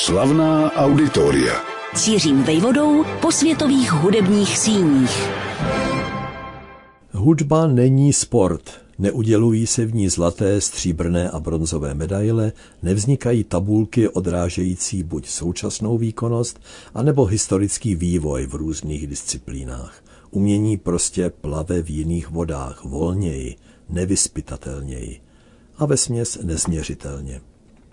Slavná auditoria. Cířím vejvodou po světových hudebních síních. Hudba není sport. Neudělují se v ní zlaté, stříbrné a bronzové medaile, nevznikají tabulky odrážející buď současnou výkonnost, anebo historický vývoj v různých disciplínách. Umění prostě plave v jiných vodách, volněji, nevyspytatelněji a ve směs nezměřitelně.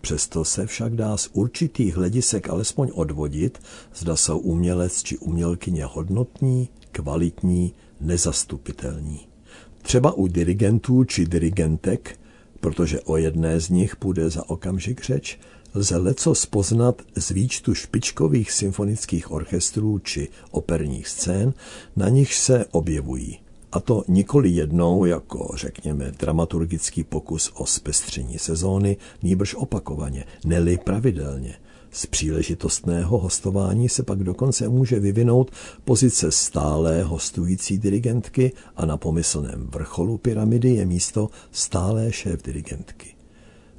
Přesto se však dá z určitých hledisek alespoň odvodit, zda jsou umělec či umělkyně hodnotní, kvalitní, nezastupitelní. Třeba u dirigentů či dirigentek, protože o jedné z nich bude za okamžik řeč, lze leco spoznat z výčtu špičkových symfonických orchestrů či operních scén, na nich se objevují. A to nikoli jednou, jako řekněme dramaturgický pokus o zpestření sezóny, nýbrž opakovaně, neli pravidelně. Z příležitostného hostování se pak dokonce může vyvinout pozice stálé hostující dirigentky a na pomyslném vrcholu pyramidy je místo stálé šéf dirigentky.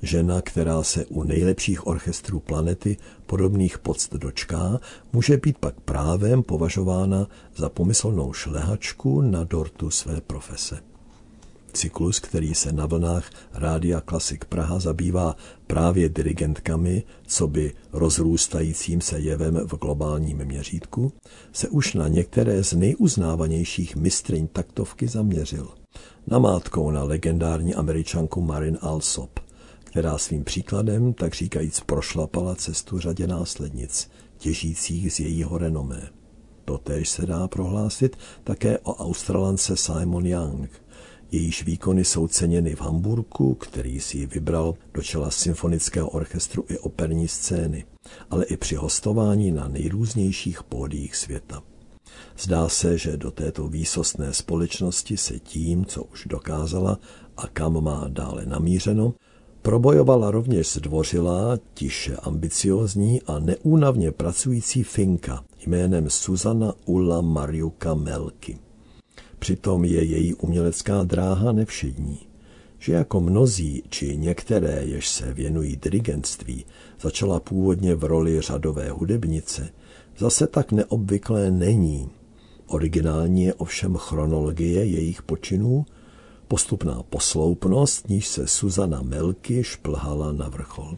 Žena, která se u nejlepších orchestrů planety podobných poct dočká, může být pak právem považována za pomyslnou šlehačku na dortu své profese. Cyklus, který se na vlnách Rádia Klasik Praha zabývá právě dirigentkami, co by rozrůstajícím se jevem v globálním měřítku, se už na některé z nejuznávanějších mistryň taktovky zaměřil. Namátkou na legendární američanku Marin Alsop, která svým příkladem, tak říkajíc, prošlapala cestu řadě následnic, těžících z jejího renomé. Totéž se dá prohlásit také o australance Simon Young, jejíž výkony jsou ceněny v Hamburku, který si ji vybral do čela symfonického orchestru i operní scény, ale i při hostování na nejrůznějších pódiích světa. Zdá se, že do této výsostné společnosti se tím, co už dokázala a kam má dále namířeno, Probojovala rovněž zdvořilá, tiše ambiciozní a neúnavně pracující Finka jménem Susana Ulla Mariuka Melky. Přitom je její umělecká dráha nevšední, že jako mnozí či některé, jež se věnují dirigentství, začala původně v roli řadové hudebnice, zase tak neobvyklé není. Originální je ovšem chronologie jejich počinů, postupná posloupnost, níž se Suzana Melky šplhala na vrchol.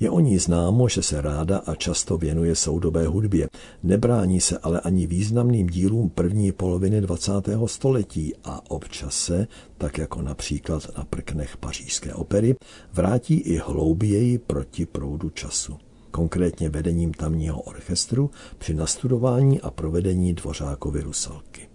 Je o ní známo, že se ráda a často věnuje soudobé hudbě. Nebrání se ale ani významným dílům první poloviny 20. století a občas se, tak jako například na prknech pařížské opery, vrátí i hlouběji proti proudu času. Konkrétně vedením tamního orchestru při nastudování a provedení Dvořákovy Rusalky.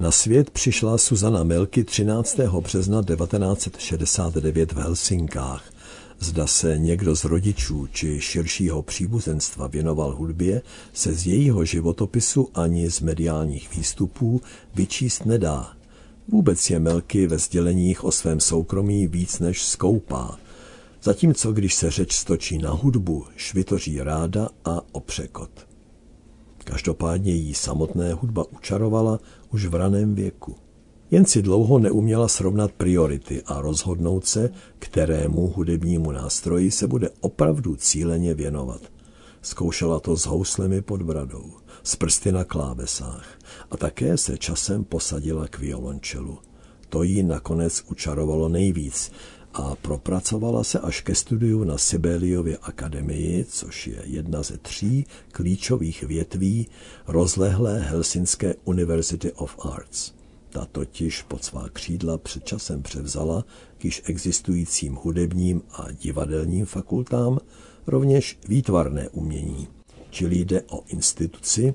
Na svět přišla Suzana Melky 13. března 1969 v Helsinkách. Zda se někdo z rodičů či širšího příbuzenstva věnoval hudbě, se z jejího životopisu ani z mediálních výstupů vyčíst nedá. Vůbec je Melky ve sděleních o svém soukromí víc než skoupá. Zatímco když se řeč stočí na hudbu, švitoří ráda a opřekot. Každopádně jí samotné hudba učarovala už v raném věku. Jen si dlouho neuměla srovnat priority a rozhodnout se, kterému hudebnímu nástroji se bude opravdu cíleně věnovat. Zkoušela to s houslemi pod bradou, s prsty na klávesách a také se časem posadila k violončelu. To jí nakonec učarovalo nejvíc a propracovala se až ke studiu na Sibeliově akademii, což je jedna ze tří klíčových větví rozlehlé Helsinské University of Arts. Ta totiž pod svá křídla před časem převzala k již existujícím hudebním a divadelním fakultám rovněž výtvarné umění, čili jde o instituci,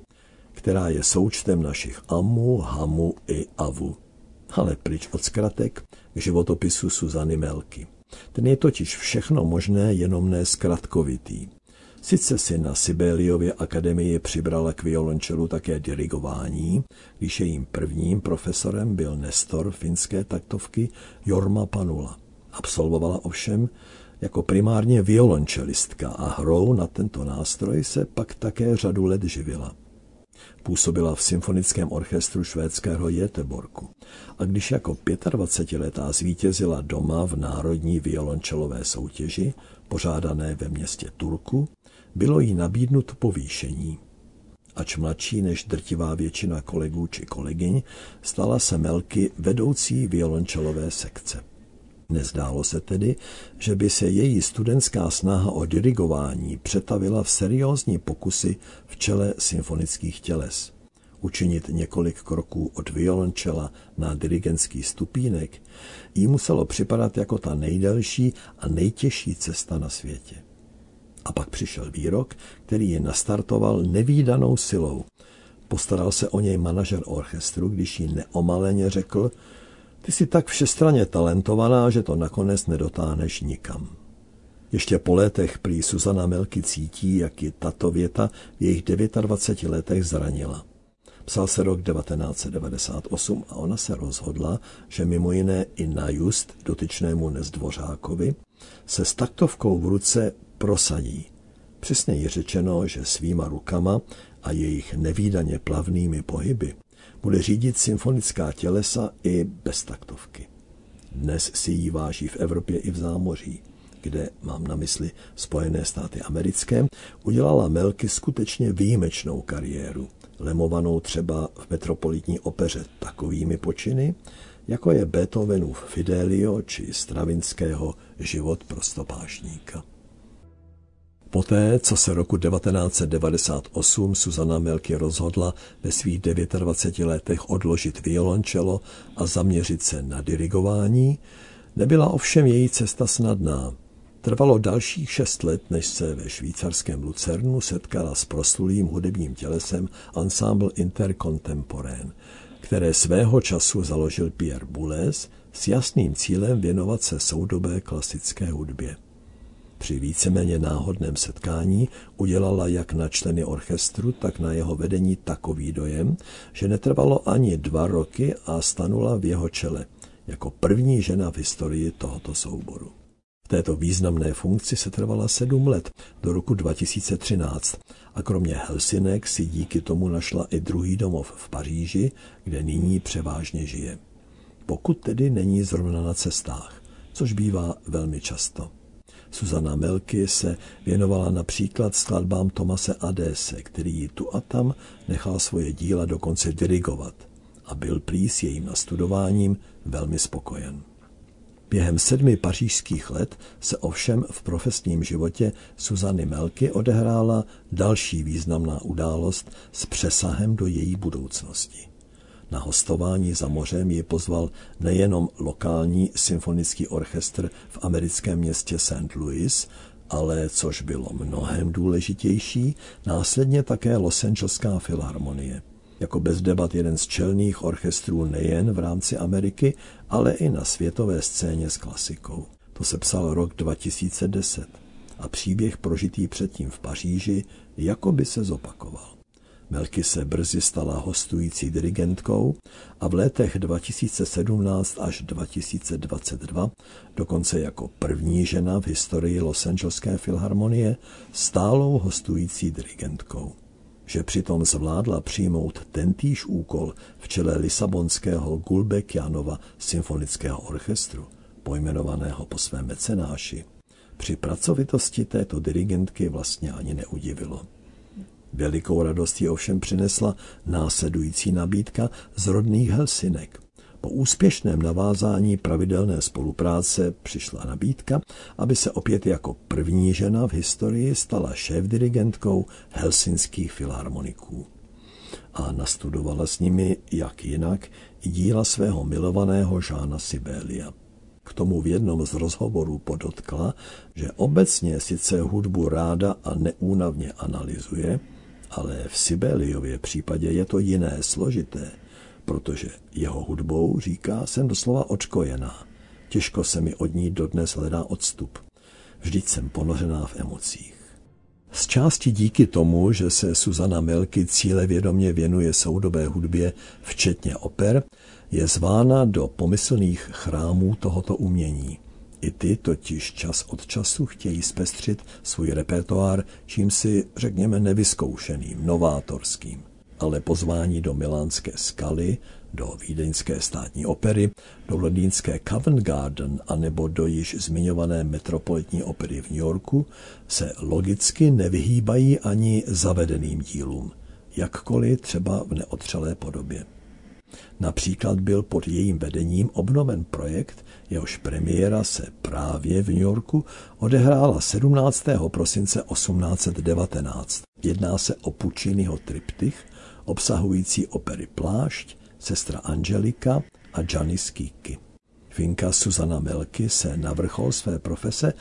která je součtem našich amu, hamu i avu. Ale pryč od zkratek k životopisu Suzany Melky. Ten je totiž všechno možné, jenom ne zkratkovitý. Sice si na Sibeliově akademii přibrala k violončelu také dirigování, když jejím prvním profesorem byl Nestor finské taktovky Jorma Panula. Absolvovala ovšem jako primárně violončelistka a hrou na tento nástroj se pak také řadu let živila. Působila v symfonickém orchestru švédského Jeteborku a když jako 25-letá zvítězila doma v národní violončelové soutěži, pořádané ve městě Turku, bylo jí nabídnuto povýšení. Ač mladší než drtivá většina kolegů či kolegyň, stala se Melky vedoucí violončelové sekce. Nezdálo se tedy, že by se její studentská snaha o dirigování přetavila v seriózní pokusy v čele symfonických těles. Učinit několik kroků od violončela na dirigentský stupínek jí muselo připadat jako ta nejdelší a nejtěžší cesta na světě. A pak přišel výrok, který je nastartoval nevýdanou silou. Postaral se o něj manažer orchestru, když jí neomaleně řekl, ty jsi tak všestranně talentovaná, že to nakonec nedotáhneš nikam. Ještě po letech prý Suzana Melky cítí, jak ji tato věta v jejich 29 letech zranila. Psal se rok 1998 a ona se rozhodla, že mimo jiné i na just dotyčnému nezdvořákovi se s taktovkou v ruce prosadí. Přesně je řečeno, že svýma rukama a jejich nevýdaně plavnými pohyby bude řídit symfonická tělesa i bez taktovky. Dnes si ji váží v Evropě i v zámoří, kde, mám na mysli Spojené státy americké, udělala Melky skutečně výjimečnou kariéru, lemovanou třeba v metropolitní opeře takovými počiny, jako je Beethovenův Fidelio či Stravinského Život pro stopášníka. Poté, co se roku 1998 Suzana Melky rozhodla ve svých 29 letech odložit violončelo a zaměřit se na dirigování, nebyla ovšem její cesta snadná. Trvalo dalších šest let, než se ve švýcarském Lucernu setkala s proslulým hudebním tělesem Ensemble Intercontemporain, které svého času založil Pierre Boulez s jasným cílem věnovat se soudobé klasické hudbě. Při víceméně náhodném setkání udělala jak na členy orchestru, tak na jeho vedení takový dojem, že netrvalo ani dva roky a stanula v jeho čele jako první žena v historii tohoto souboru. V této významné funkci se trvala sedm let, do roku 2013 a kromě Helsinek si díky tomu našla i druhý domov v Paříži, kde nyní převážně žije. Pokud tedy není zrovna na cestách, což bývá velmi často. Suzana Melky se věnovala například skladbám Tomase Adese, který tu a tam nechal svoje díla dokonce dirigovat a byl prý s jejím nastudováním velmi spokojen. Během sedmi pařížských let se ovšem v profesním životě Suzany Melky odehrála další významná událost s přesahem do její budoucnosti. Na hostování za mořem ji pozval nejenom lokální symfonický orchestr v americkém městě St. Louis, ale, což bylo mnohem důležitější, následně také Los Angeleská filharmonie. Jako bez debat jeden z čelných orchestrů nejen v rámci Ameriky, ale i na světové scéně s klasikou. To se psal rok 2010 a příběh prožitý předtím v Paříži jako by se zopakoval. Melky se brzy stala hostující dirigentkou a v letech 2017 až 2022 dokonce jako první žena v historii Los Angeleské filharmonie stálou hostující dirigentkou. Že přitom zvládla přijmout tentýž úkol v čele Lisabonského Gulbekjanova symfonického orchestru, pojmenovaného po svém mecenáši, při pracovitosti této dirigentky vlastně ani neudivilo. Velikou radost ji ovšem přinesla následující nabídka z rodných Helsinek. Po úspěšném navázání pravidelné spolupráce přišla nabídka, aby se opět jako první žena v historii stala šéf-dirigentkou helsinských filharmoniků. A nastudovala s nimi, jak jinak, i díla svého milovaného Žána Sibélia. K tomu v jednom z rozhovorů podotkla, že obecně sice hudbu ráda a neúnavně analyzuje, ale v Sibeliově případě je to jiné, složité, protože jeho hudbou, říká, jsem doslova očkojená. Těžko se mi od ní dodnes hledá odstup. Vždyť jsem ponořená v emocích. Z části díky tomu, že se Suzana Melky cílevědomě věnuje soudobé hudbě, včetně oper, je zvána do pomyslných chrámů tohoto umění. I ty totiž čas od času chtějí zpestřit svůj repertoár čím si, řekněme, nevyzkoušeným, novátorským. ale pozvání do milánské skaly, do vídeňské státní opery, do londýnské Covent Garden a nebo do již zmiňované metropolitní opery v New Yorku se logicky nevyhýbají ani zavedeným dílům, jakkoliv třeba v neotřelé podobě. Například byl pod jejím vedením obnoven projekt, jehož premiéra se právě v New Yorku odehrála 17. prosince 1819. Jedná se o Pucciniho triptych, obsahující opery Plášť, Sestra Angelika a Gianni Schicchi. Finka Susana Melky se na vrchol své profese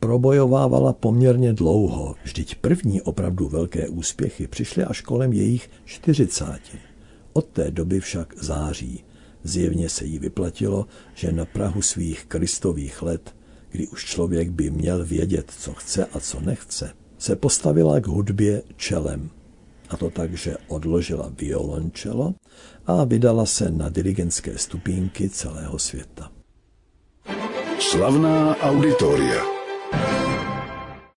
probojovávala poměrně dlouho, vždyť první opravdu velké úspěchy přišly až kolem jejich čtyřicáti. Od té doby však září. Zjevně se jí vyplatilo, že na Prahu svých kristových let, kdy už člověk by měl vědět, co chce a co nechce, se postavila k hudbě čelem. A to tak, že odložila violončelo a vydala se na dirigentské stupínky celého světa. Slavná auditoria.